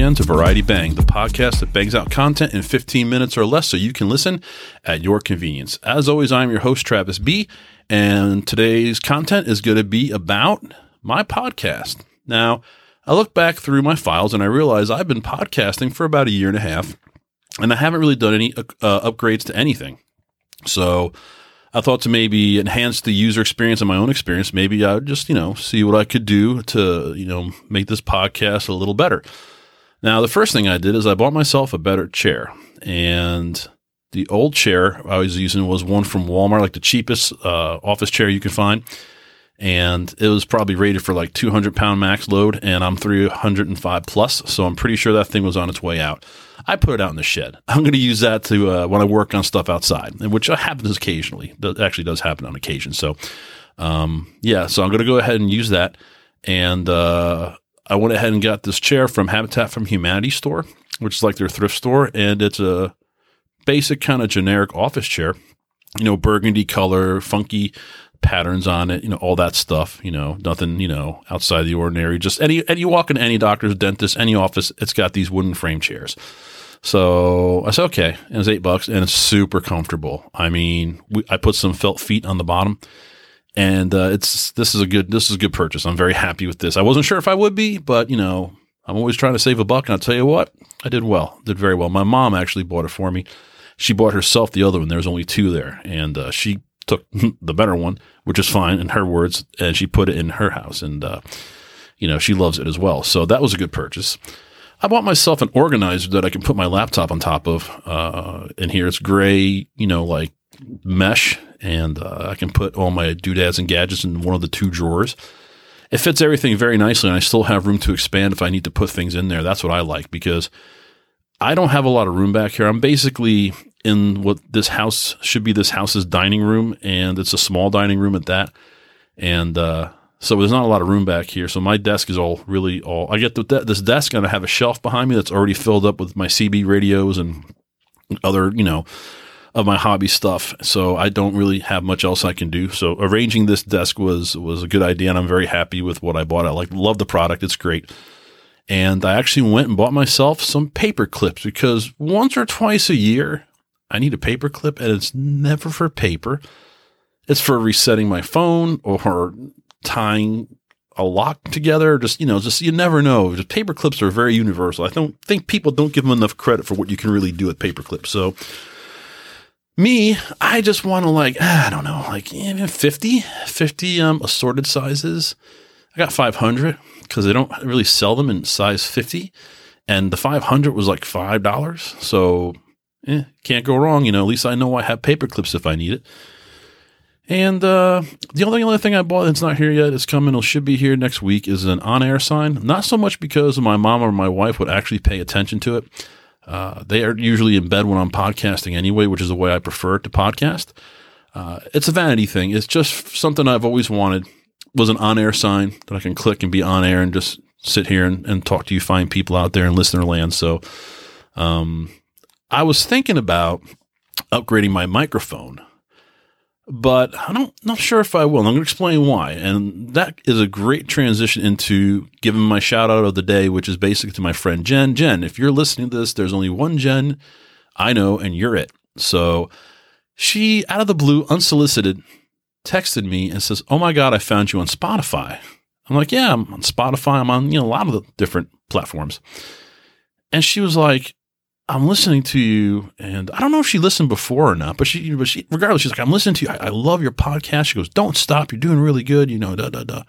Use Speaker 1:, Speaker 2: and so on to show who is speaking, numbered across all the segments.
Speaker 1: again to Variety Bang, the podcast that bangs out content in 15 minutes or less so you can listen at your convenience. As always, I'm your host, Travis B., and today's content is going to be about my podcast. Now, I look back through my files and I realize I've been podcasting for about a year and a half, and I haven't really done any uh, upgrades to anything. So, I thought to maybe enhance the user experience and my own experience. Maybe I would just, you know, see what I could do to, you know, make this podcast a little better. Now, the first thing I did is I bought myself a better chair. And the old chair I was using was one from Walmart, like the cheapest uh, office chair you can find. And it was probably rated for like 200 pound max load, and I'm 305 plus. So I'm pretty sure that thing was on its way out. I put it out in the shed. I'm going to use that to uh, when I work on stuff outside, which happens occasionally. That actually does happen on occasion. So, um, yeah, so I'm going to go ahead and use that. And uh, I went ahead and got this chair from Habitat for Humanity store, which is like their thrift store, and it's a basic kind of generic office chair. You know, burgundy color, funky patterns on it, you know, all that stuff, you know, nothing, you know, outside the ordinary. Just any, and you walk in any doctor's, dentist, any office, it's got these wooden frame chairs. So I said, okay. And it's eight bucks and it's super comfortable. I mean, we, I put some felt feet on the bottom and uh, it's, this is a good, this is a good purchase. I'm very happy with this. I wasn't sure if I would be, but you know, I'm always trying to save a buck. And I'll tell you what, I did well, did very well. My mom actually bought it for me. She bought herself the other one. There was only two there and uh, she took the better one, which is fine in her words, and she put it in her house. And, uh, you know, she loves it as well. So that was a good purchase. I bought myself an organizer that I can put my laptop on top of. Uh, and here it's gray, you know, like mesh, and uh, I can put all my doodads and gadgets in one of the two drawers. It fits everything very nicely, and I still have room to expand if I need to put things in there. That's what I like because I don't have a lot of room back here. I'm basically in what this house should be this house's dining room, and it's a small dining room at that. And uh, so there's not a lot of room back here. So my desk is all really all. I get this desk and I have a shelf behind me that's already filled up with my CB radios and other, you know, of my hobby stuff. So I don't really have much else I can do. So arranging this desk was was a good idea, and I'm very happy with what I bought. I like love the product; it's great. And I actually went and bought myself some paper clips because once or twice a year I need a paper clip, and it's never for paper. It's for resetting my phone or tying a lock together. Just, you know, just, you never know. Just paper clips are very universal. I don't think people don't give them enough credit for what you can really do with paper clips. So, me, I just want to like, I don't know, like even 50, 50 um, assorted sizes. I got 500 because they don't really sell them in size 50. And the 500 was like $5. So, eh, can't go wrong. You know, at least I know I have paper clips if I need it. And uh, the only other thing I bought that's not here yet, it's coming, it should be here next week, is an on air sign. Not so much because my mom or my wife would actually pay attention to it. Uh, they are usually in bed when I'm podcasting anyway, which is the way I prefer to podcast. Uh, it's a vanity thing. It's just something I've always wanted. Was an on air sign that I can click and be on air and just sit here and, and talk to you fine people out there in listener land. So, um, I was thinking about upgrading my microphone but I don't not sure if I will. I'm going to explain why, and that is a great transition into giving my shout out of the day, which is basically to my friend Jen. Jen, if you're listening to this, there's only one Jen I know, and you're it. So she, out of the blue, unsolicited, texted me and says, "Oh my god, I found you on Spotify." I'm like, "Yeah, I'm on Spotify. I'm on you know a lot of the different platforms." And she was like, I'm listening to you, and I don't know if she listened before or not, but she, but she, regardless, she's like, I'm listening to you. I, I love your podcast. She goes, don't stop. You're doing really good. You know, da, da, da.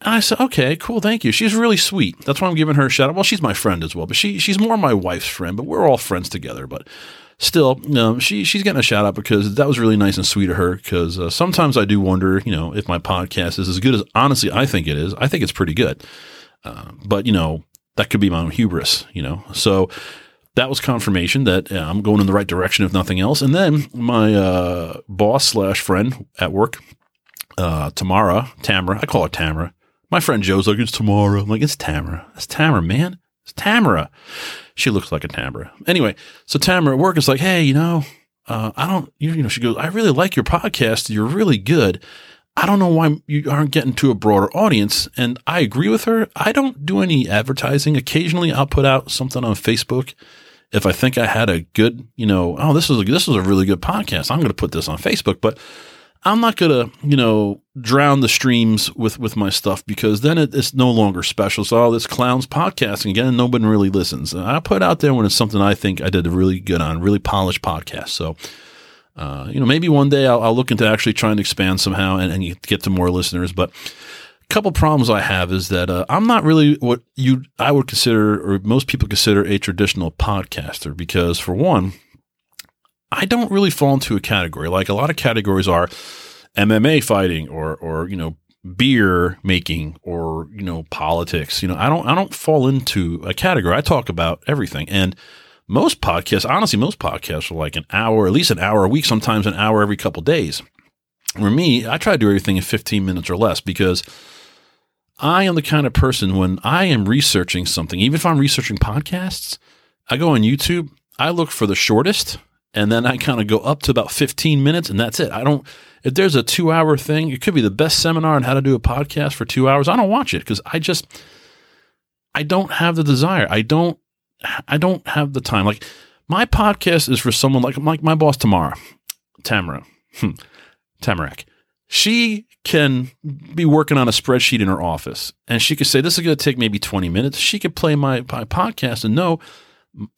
Speaker 1: And I said, okay, cool. Thank you. She's really sweet. That's why I'm giving her a shout out. Well, she's my friend as well, but she, she's more my wife's friend, but we're all friends together. But still, um, she, she's getting a shout out because that was really nice and sweet of her. Cause uh, sometimes I do wonder, you know, if my podcast is as good as honestly I think it is. I think it's pretty good. Uh, but, you know, that could be my own hubris, you know? So, that was confirmation that uh, I'm going in the right direction, if nothing else. And then my uh, boss slash friend at work, uh, Tamara, Tamara, I call her Tamara. My friend Joe's like, it's Tamara. I'm like, it's Tamara. It's Tamara, man. It's Tamara. She looks like a Tamara. Anyway, so Tamara at work is like, hey, you know, uh, I don't, you, you know, she goes, I really like your podcast. You're really good. I don't know why you aren't getting to a broader audience. And I agree with her. I don't do any advertising. Occasionally I'll put out something on Facebook. If I think I had a good, you know, oh, this is a, this is a really good podcast. I'm going to put this on Facebook, but I'm not going to, you know, drown the streams with, with my stuff because then it, it's no longer special. So all this clowns podcasting again, nobody really listens. I put out there when it's something I think I did a really good on, really polished podcast. So, uh, you know, maybe one day I'll, I'll, look into actually trying to expand somehow and, and get to more listeners. But a couple problems I have is that uh, I'm not really what you I would consider or most people consider a traditional podcaster because for one, I don't really fall into a category. Like a lot of categories are MMA fighting or or you know beer making or you know politics. You know, I don't I don't fall into a category. I talk about everything. And most podcasts, honestly, most podcasts are like an hour, at least an hour a week, sometimes an hour every couple days. For me, I try to do everything in 15 minutes or less because I am the kind of person when I am researching something, even if I'm researching podcasts, I go on YouTube, I look for the shortest and then I kind of go up to about 15 minutes and that's it. I don't if there's a 2-hour thing, it could be the best seminar on how to do a podcast for 2 hours. I don't watch it cuz I just I don't have the desire. I don't I don't have the time. Like my podcast is for someone like like my boss Tamara, Tamara, hmm, Tamarack. She can be working on a spreadsheet in her office, and she could say, "This is going to take maybe twenty minutes." She could play my, my podcast and know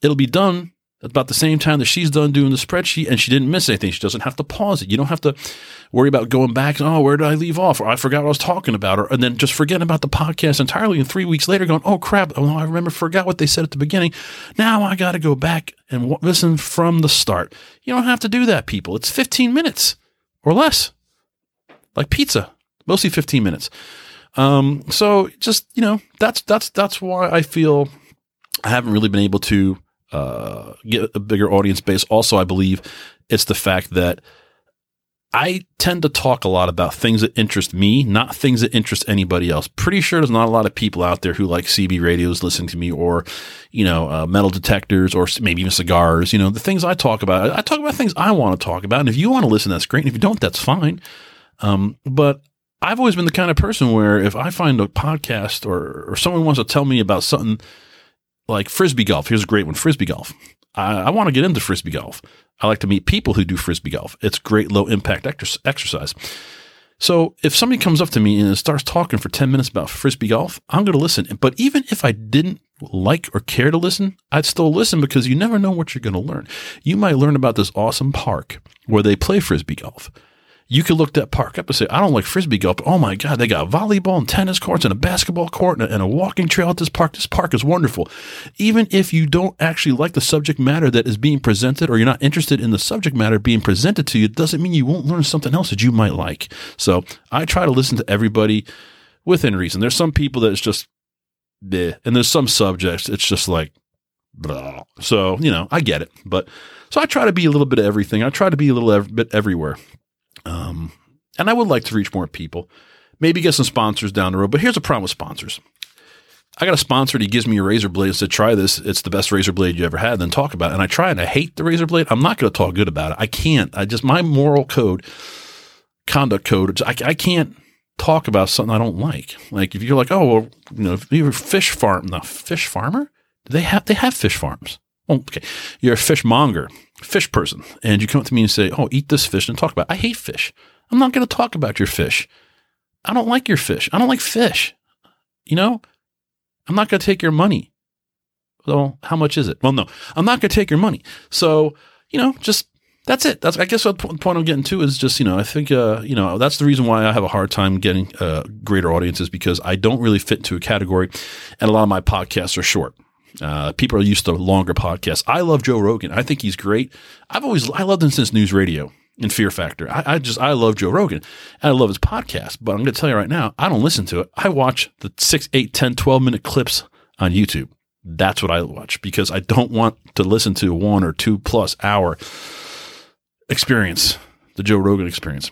Speaker 1: it'll be done about the same time that she's done doing the spreadsheet and she didn't miss anything. She doesn't have to pause it. You don't have to worry about going back. Oh, where did I leave off? Or I forgot what I was talking about. Or, and then just forgetting about the podcast entirely. And three weeks later going, oh crap. Oh, I remember, forgot what they said at the beginning. Now I got to go back and w- listen from the start. You don't have to do that, people. It's 15 minutes or less. Like pizza, mostly 15 minutes. Um, so just, you know, that's, that's, that's why I feel I haven't really been able to uh, get a bigger audience base. Also, I believe it's the fact that I tend to talk a lot about things that interest me, not things that interest anybody else. Pretty sure there's not a lot of people out there who like CB radios listening to me or, you know, uh, metal detectors or maybe even cigars. You know, the things I talk about, I talk about things I want to talk about. And if you want to listen, that's great. And if you don't, that's fine. Um, but I've always been the kind of person where if I find a podcast or, or someone wants to tell me about something like frisbee golf. Here's a great one frisbee golf. I, I want to get into frisbee golf. I like to meet people who do frisbee golf. It's great low impact ex- exercise. So if somebody comes up to me and starts talking for 10 minutes about frisbee golf, I'm going to listen. But even if I didn't like or care to listen, I'd still listen because you never know what you're going to learn. You might learn about this awesome park where they play frisbee golf you could look that park up and say, I don't like frisbee golf. oh my God, they got volleyball and tennis courts and a basketball court and a, and a, walking trail at this park. This park is wonderful. Even if you don't actually like the subject matter that is being presented or you're not interested in the subject matter being presented to you, it doesn't mean you won't learn something else that you might like. So I try to listen to everybody within reason. There's some people that it's just, bleh, and there's some subjects it's just like, blah. So, you know, I get it. But so I try to be a little bit of everything. I try to be a little ev- bit everywhere. Um, and I would like to reach more people, maybe get some sponsors down the road. But here's a problem with sponsors. I got a sponsor that he gives me a razor blade and said, try this. It's the best razor blade you ever had. Then talk about it. And I try and I hate the razor blade. I'm not going to talk good about it. I can't. I just, my moral code, conduct code, I, I can't talk about something I don't like. Like if you're like, oh, well, you know, if you're a fish farm, no, fish farmer? They have, they have fish farms. Oh, okay. You're a fishmonger, fish person, and you come up to me and say, "Oh, eat this fish," and talk about. It. I hate fish. I'm not going to talk about your fish. I don't like your fish. I don't like fish. You know, I'm not going to take your money. Well, how much is it? Well, no, I'm not going to take your money. So, you know, just that's it. That's I guess what the point I'm getting to is just you know I think uh, you know that's the reason why I have a hard time getting uh, greater audiences because I don't really fit into a category, and a lot of my podcasts are short. Uh, people are used to longer podcasts. I love Joe Rogan. I think he's great. I've always I loved him since News Radio and Fear Factor. I, I just I love Joe Rogan and I love his podcast. But I'm going to tell you right now, I don't listen to it. I watch the 6, 8, 10, 12 minute clips on YouTube. That's what I watch because I don't want to listen to one or two plus hour experience, the Joe Rogan experience.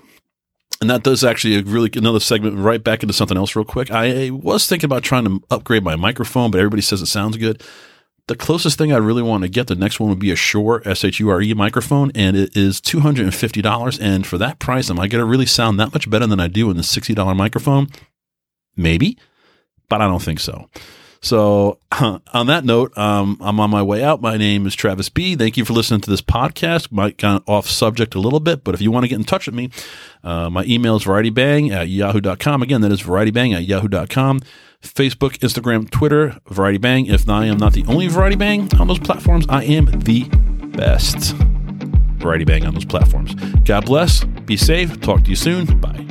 Speaker 1: And that does actually a really another segment right back into something else real quick. I was thinking about trying to upgrade my microphone, but everybody says it sounds good. the closest thing I really want to get, the next one would be a Shure S H U R E microphone, and it is two hundred and fifty dollars. And for that price, am I going to really sound that much better than I do in the sixty dollar microphone? Maybe, but I don't think so. So, on that note, um, I'm on my way out. My name is Travis B. Thank you for listening to this podcast. Might kind of off subject a little bit, but if you want to get in touch with me, uh, my email is varietybang at yahoo.com. Again, that is varietybang at yahoo.com. Facebook, Instagram, Twitter, Variety Bang. If I am not the only Variety Bang on those platforms, I am the best Variety Bang on those platforms. God bless. Be safe. Talk to you soon. Bye.